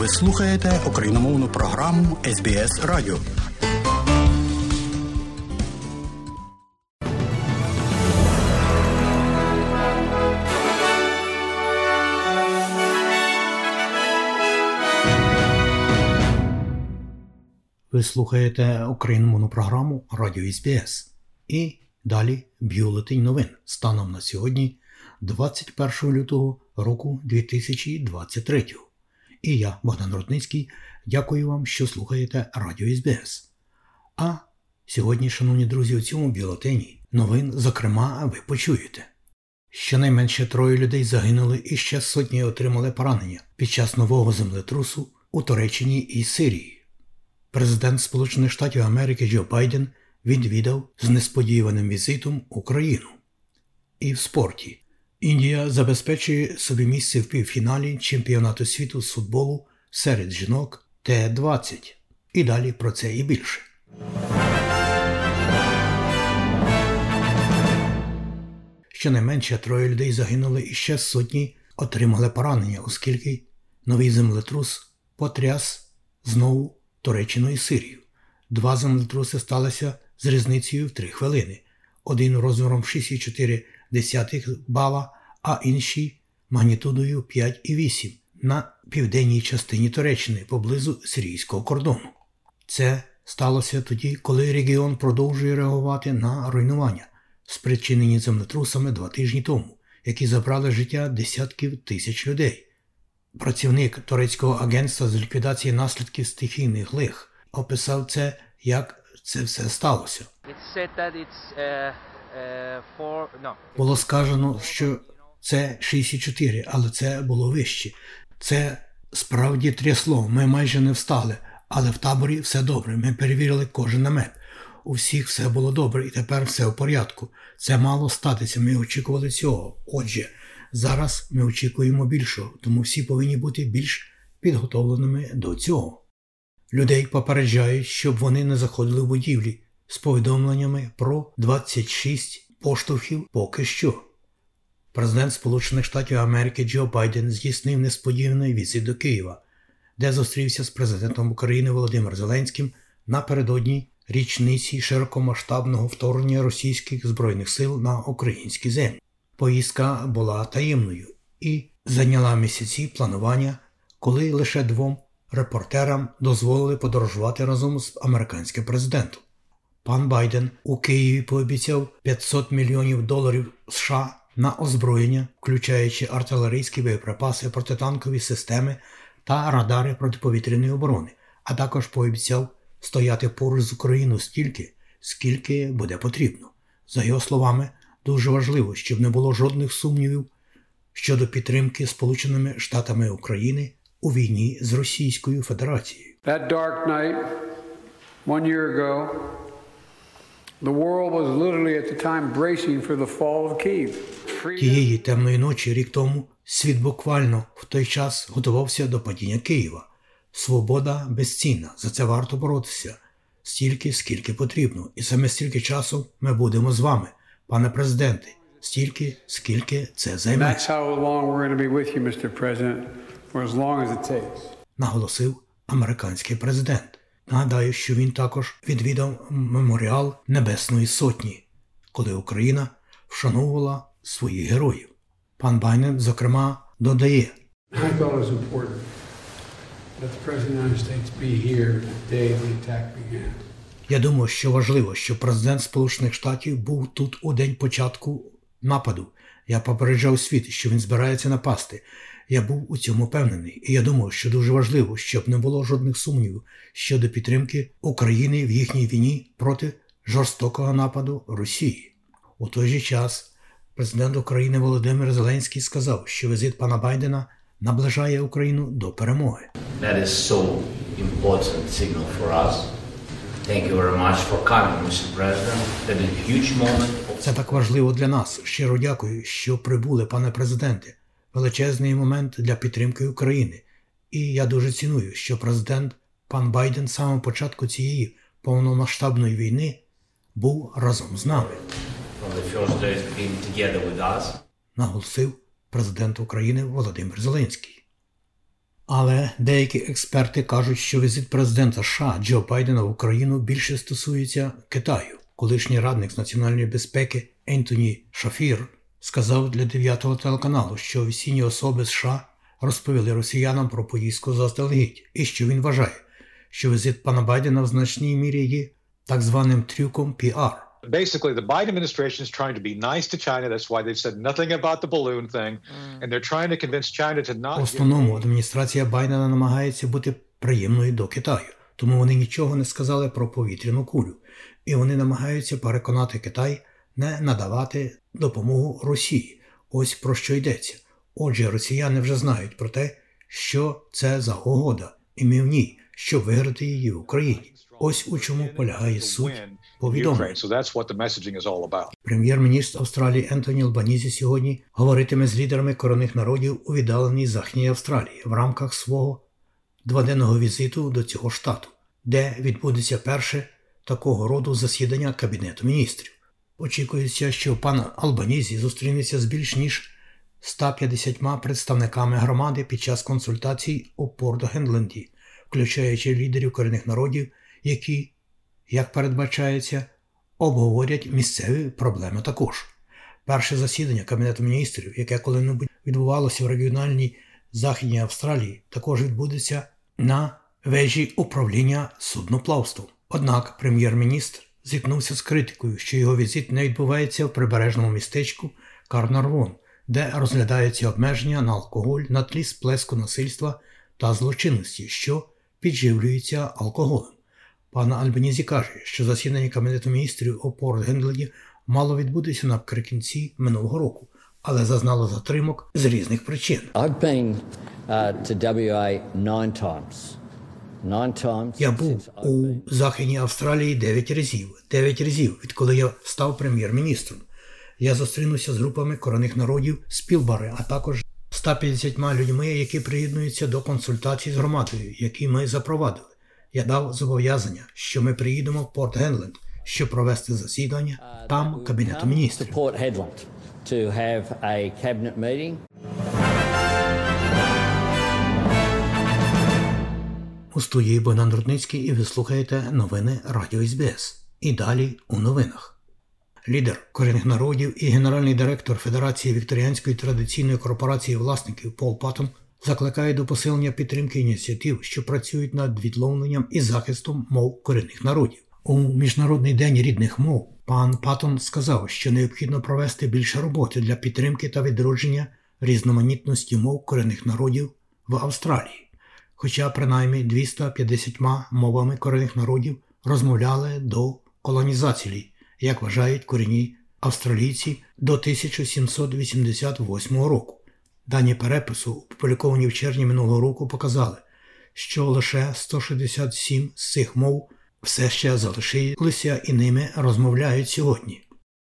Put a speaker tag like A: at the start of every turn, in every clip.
A: Ви слухаєте україномовну програму СБС Радіо. Ви слухаєте україномовну програму Радіо СБС. І далі бюлетень новин станом на сьогодні, 21 лютого року 2023. І я, Богдан Рудницький, дякую вам, що слухаєте Радіо СБС. А сьогодні, шановні друзі, у цьому бюлетені новин, зокрема, ви почуєте. Щонайменше троє людей загинули і ще сотні отримали поранення під час нового землетрусу у Туреччині і Сирії. Президент Сполучених Штатів Америки Джо Байден відвідав з несподіваним візитом Україну. І в спорті Індія забезпечує собі місце в півфіналі чемпіонату світу з футболу серед жінок Т-20. І далі про це і більше. Щонайменше троє людей загинули і ще сотні отримали поранення, оскільки новий землетрус потряс знову Туреччину і Сирію. Два землетруси сталися з різницею в 3 хвилини. Один розміром 6,4 бала, а інший магнітудою 5,8 на південній частині Туреччини поблизу сирійського кордону. Це сталося тоді, коли регіон продовжує реагувати на руйнування, спричинені землетрусами два тижні тому, які забрали життя десятків тисяч людей. Працівник турецького агентства з ліквідації наслідків стихійних лих описав це, як це все сталося. Було сказано, що це 64, але це було вище. Це справді трясло. Ми майже не встали, але в таборі все добре. Ми перевірили кожен намет. У всіх все було добре, і тепер все в порядку. Це мало статися. Ми очікували цього. Отже, зараз ми очікуємо більшого, тому всі повинні бути більш підготовленими до цього. Людей попереджають, щоб вони не заходили в будівлі з повідомленнями про 26 поштовхів поки що. Президент Сполучених Штатів Америки Джо Байден здійснив несподіваний візит до Києва, де зустрівся з президентом України Володимиром Зеленським напередодні річниці широкомасштабного вторгнення російських збройних сил на українські землі. Поїздка була таємною і зайняла місяці планування, коли лише двом репортерам дозволили подорожувати разом з американським президентом. Пан Байден у Києві пообіцяв 500 мільйонів доларів США на озброєння, включаючи артилерійські боєприпаси, протитанкові системи та радари протиповітряної оборони, а також пообіцяв стояти поруч з Україною стільки, скільки буде потрібно. За його словами, дуже важливо, щоб не було жодних сумнівів щодо підтримки Сполученими Штатами України у війні з Російською Федерацією.
B: That dark night, one year ago, the world was literally at the time bracing for the fall of Kiev.
A: Тієї темної ночі, рік тому, світ буквально в той час готувався до падіння Києва. Свобода безцінна, за це варто боротися стільки, скільки потрібно, і саме стільки часу ми будемо з вами, пане президенте, стільки, скільки це займе.
B: For as long as it takes.
A: наголосив американський президент. Нагадаю, що він також відвідав меморіал Небесної Сотні, коли Україна вшановувала своїх героїв. Пан Байден, зокрема, додає.
B: I thought it was important that the President of the United States be here the day the attack began.
A: Я думаю, що важливо, що президент Сполучених Штатів був тут у день початку нападу. Я попереджав світ, що він збирається напасти. Я був у цьому впевнений, і я думаю, що дуже важливо, щоб не було жодних сумнівів щодо підтримки України в їхній війні проти жорстокого нападу Росії. У той же час президент України Володимир Зеленський сказав, що візит пана Байдена наближає Україну до перемоги.
C: That is so important signal for us. Thank you very much for coming, Mr. President. That is a huge moment
A: Це так важливо для нас. Щиро дякую, що прибули, пане президенте. Величезний момент для підтримки України. І я дуже ціную, що президент пан Байден з самого початку цієї повномасштабної війни був разом з нами, наголосив президент України Володимир Зеленський. Але деякі експерти кажуть, що візит президента США Джо Байдена в Україну більше стосується Китаю. Колишній радник з національної безпеки Ентоні Шафір сказав для 9-го телеканалу, що офіційні особи США розповіли росіянам про поїздку заздалегідь, і що він вважає, що візит пана Байдена в значній мірі є так званим трюком піар.
D: Basically, the Biden administration is trying to be nice to China. That's why they've said nothing about the balloon thing. And they're trying to convince China to not.
A: В основному адміністрація Байдена намагається бути приємною до Китаю, тому вони нічого не сказали про повітряну кулю, і вони намагаються переконати Китай не надавати допомогу Росії. Ось про що йдеться. Отже, росіяни вже знають про те, що це за угода, і ми в ній, щоб виграти її в Україні. Ось у чому полягає суть повідомлення. Прем'єр-міністр Австралії Ентоні Албанізі сьогодні говоритиме з лідерами корінних народів у віддаленій Західній Австралії в рамках свого дводенного візиту до цього штату, де відбудеться перше такого роду засідання Кабінету міністрів. Очікується, що пан Албанізі зустрінеться з більш ніж 150 представниками громади під час консультацій у Порт-Гендленді, включаючи лідерів корінних народів, які, як передбачається, обговорять місцеві проблеми також. Перше засідання Кабінету міністрів, яке коли-небудь відбувалося в регіональній Західній Австралії, також відбудеться на вежі управління судноплавством. Однак прем'єр-міністр зіткнувся з критикою, що його візит не відбувається в прибережному містечку Карнарвон, де розглядаються обмеження на алкоголь на тлі сплеску насильства та злочинності, що підживлюється алкоголем. Пан Альбанізі каже, що засідання Кабінету міністрів у Порт-Гендлені мало відбутися наприкінці минулого року, але зазнало затримок з різних причин.
E: I've been uh, to WA nine times.
A: Я був у. Західній Австралії 9 разів. 9 разів, відколи я став прем'єр-міністром. Я зустрінувся з групами корінних народів Спілбари, а також 150 людьми, які приєднуються до консультацій з громадою, які ми запровадили. Я дав зобов'язання, що ми приїдемо в Порт Генленд, щоб провести засідання там Кабінету міністрів. Студії Богдан Рудницький і ви слухаєте новини Радіо СБС. І далі у новинах. Лідер корінних народів і генеральний директор Федерації Вікторіанської традиційної корпорації власників Пол Паттон закликає до посилення підтримки ініціатив, що працюють над відловленням і захистом мов корінних народів. У Міжнародний день рідних мов пан Паттон сказав, що необхідно провести більше роботи для підтримки та відродження різноманітності мов корінних народів в Австралії хоча принаймні 250 мовами корінних народів розмовляли до колонізації, як вважають корінні австралійці до 1788 року. Дані перепису, опубліковані в червні минулого року, показали, що лише 167 з цих мов все ще залишилися і ними розмовляють сьогодні.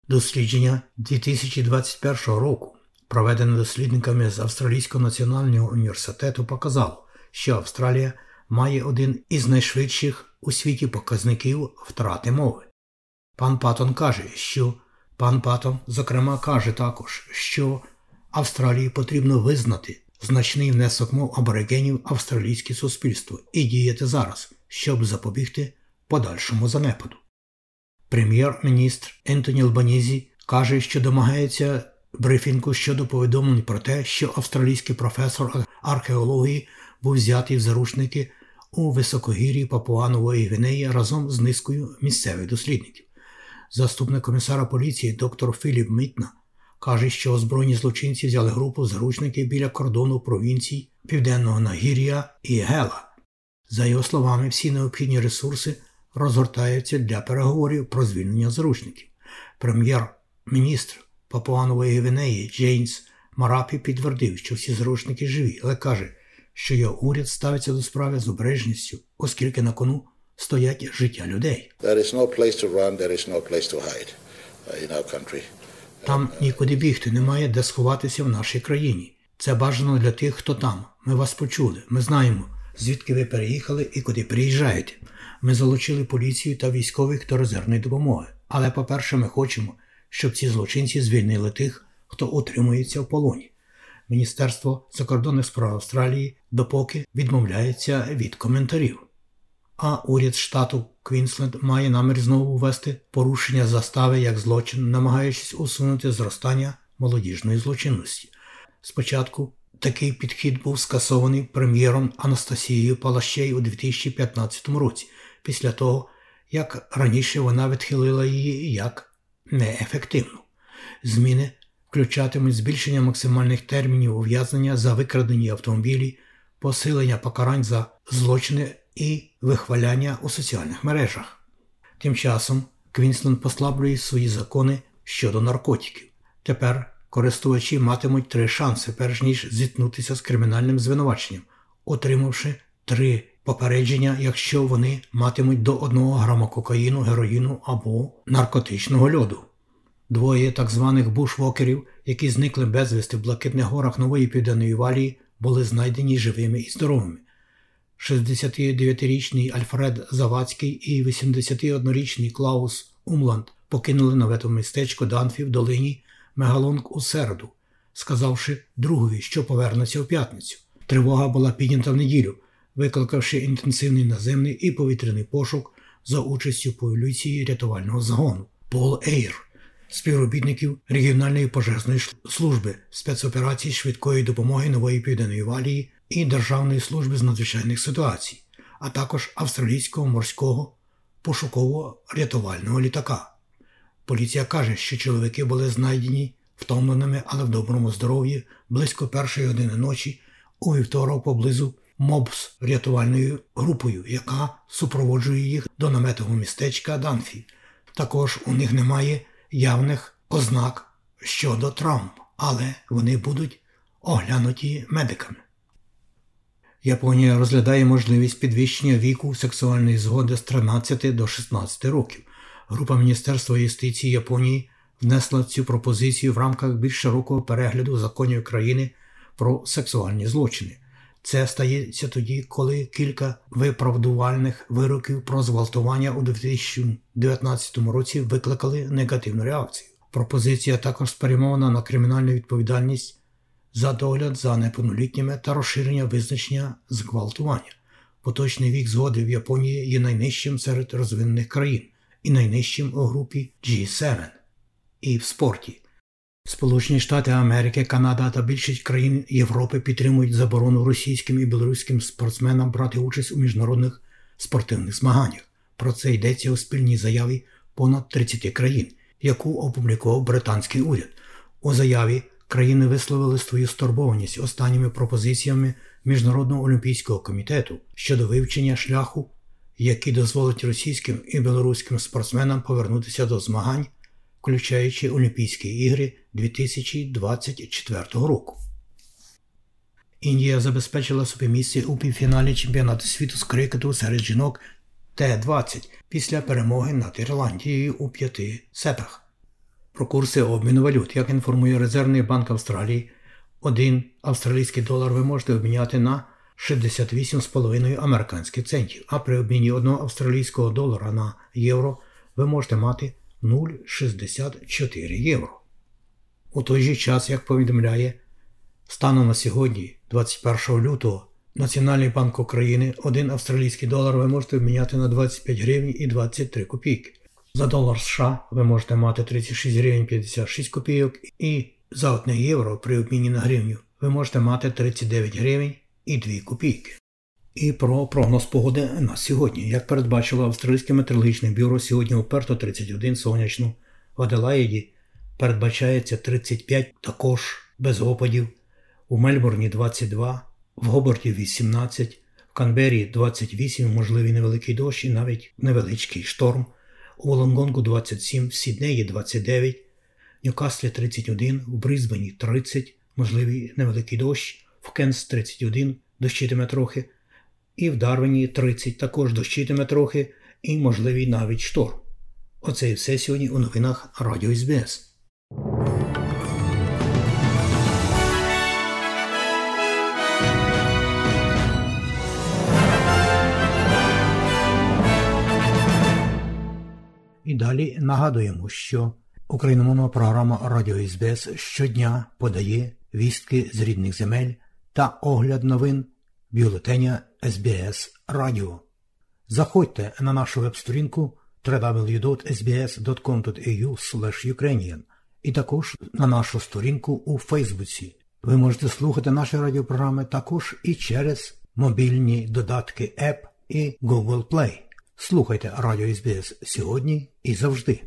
A: Дослідження 2021 року, проведене дослідниками з Австралійського національного університету, показало, що Австралія має один із найшвидших у світі показників втрати мови. Пан Паттон каже, що пан Паттон, зокрема, каже також, що Австралії потрібно визнати значний внесок мов аборигенів австралійське суспільство і діяти зараз, щоб запобігти подальшому занепаду. Прем'єр-міністр Ентоні Албанізі каже, що домагається брифінгу щодо повідомлень про те, що австралійський професор археології був взятий в заручники у високогір'ї Папуанової Гвінеї разом з низкою місцевих дослідників. Заступник комісара поліції доктор Філіп Мітна каже, що озброєні злочинці взяли групу заручників біля кордону провінцій Південного Нагір'я і Гела. За його словами, всі необхідні ресурси розгортаються для переговорів про звільнення заручників. Прем'єр-міністр Папуанової Гвінеї Джейнс Марапі підтвердив, що всі заручники живі, але каже, що його уряд ставиться до справи з обережністю, оскільки на кону стоять життя людей.
F: Uh.
A: Там нікуди бігти, немає де сховатися в нашій країні. Це бажано для тих, хто там. Ми вас почули. Ми знаємо, звідки ви переїхали і куди приїжджаєте. Ми залучили поліцію та військових до резервної допомоги. Але, по-перше, ми хочемо, щоб ці злочинці звільнили тих, хто утримується в полоні. Міністерство закордонних справ Австралії допоки відмовляється від коментарів. А уряд штату Квінсленд має намір знову ввести порушення застави як злочин, намагаючись усунути зростання молодіжної злочинності. Спочатку такий підхід був скасований прем'єром Анастасією Палащей у 2015 році, після того, як раніше вона відхилила її як неефективну. Зміни включатимуть збільшення максимальних термінів ув'язнення за викрадені автомобілі, посилення покарань за злочини і вихваляння у соціальних мережах. Тим часом Квінсленд послаблює свої закони щодо наркотиків. Тепер користувачі матимуть три шанси, перш ніж зіткнутися з кримінальним звинуваченням, отримавши три попередження, якщо вони матимуть до 1 грама кокаїну, героїну або наркотичного льоду. Двоє так званих бушвокерів, які зникли безвісти в блакитних горах Нової Південної Валії, були знайдені живими і здоровими. 69-річний Альфред Завадський і 81-річний Клаус Умланд покинули нове містечко Данфі в долині Мегалонг у середу, сказавши другові, що повернеться у п'ятницю. Тривога була піднята в неділю, викликавши інтенсивний наземний і повітряний пошук за участю поліції рятувального загону Пол Ейр, співробітників регіональної пожежної служби спецоперацій швидкої допомоги нової південної валії і Державної служби з надзвичайних ситуацій, а також австралійського морського пошуково рятувального літака. Поліція каже, що чоловіки були знайдені втомленими, але в доброму здоров'ї близько першої години ночі у вівторок поблизу МОБС рятувальною групою, яка супроводжує їх до наметового містечка Данфі. Також у них немає явних ознак щодо травм, але вони будуть оглянуті медиками. Японія розглядає можливість підвищення віку сексуальної згоди з 13 до 16 років. Група Міністерства юстиції Японії внесла цю пропозицію в рамках більш широкого перегляду законів країни про сексуальні злочини. Це стається тоді, коли кілька виправдувальних вироків про зґвалтування у 2019 році викликали негативну реакцію. Пропозиція також спрямована на кримінальну відповідальність за догляд за неповнолітніми та розширення визначення зґвалтування. Поточний вік згоди в Японії є найнижчим серед розвинених країн і найнижчим у групі G7 і в спорті. Сполучені Штати Америки, Канада та більшість країн Європи підтримують заборону російським і білоруським спортсменам брати участь у міжнародних спортивних змаганнях. Про це йдеться у спільній заяві понад 30 країн, яку опублікував британський уряд. У заяві країни висловили свою стурбованість останніми пропозиціями Міжнародного олімпійського комітету щодо вивчення шляху, який дозволить російським і білоруським спортсменам повернутися до змагань, включаючи Олімпійські ігри 2024 року. Індія забезпечила собі місце у півфіналі чемпіонату світу з крикету серед жінок Т-20 після перемоги над Ірландією у п'яти сетах. Про курси обміну валют, як інформує Резервний банк Австралії, один австралійський долар ви можете обміняти на 68,5 американських центів, а при обміні одного австралійського долара на євро ви можете мати 0,64 євро. У той же час, як повідомляє, станом на сьогодні, 21 лютого, Національний банк України один австралійський долар ви можете обміняти на 25 гривень і 23 копійки. За долар США ви можете мати 36 гривень 56 копійок і за 1 євро при обміні на гривню ви можете мати 39 гривень і 2 копійки. І про прогноз погоди на сьогодні. Як передбачило Австралійське метеорологічне бюро, сьогодні уперто 31 сонячно, в Аделаїді передбачається 35 також без опадів, у Мельбурні 22, в Гоборті 18, в Канбері 28, можливий невеликий дощ і навіть невеличкий шторм, у Волонгонгу 27, в Сіднеї 29, в Ньюкаслі 31, в Брисбені 30, можливий невеликий дощ, в Кенс 31, дощитиме трохи, і в Дарвіні 30 також дощитиме трохи, і можливий навіть шторм. Оце і все сьогодні у новинах Радіо СБС. І далі нагадуємо, що україномовна програма Радіо СБС щодня подає вістки з рідних земель та огляд новин бюлетеня СБС Радіо. Заходьте на нашу веб-сторінку www.sbs.com.au і також на нашу сторінку у Фейсбуці. Ви можете слухати наші радіопрограми також і через мобільні додатки App і Google Play. Слухайте Радіо СБС сьогодні і завжди.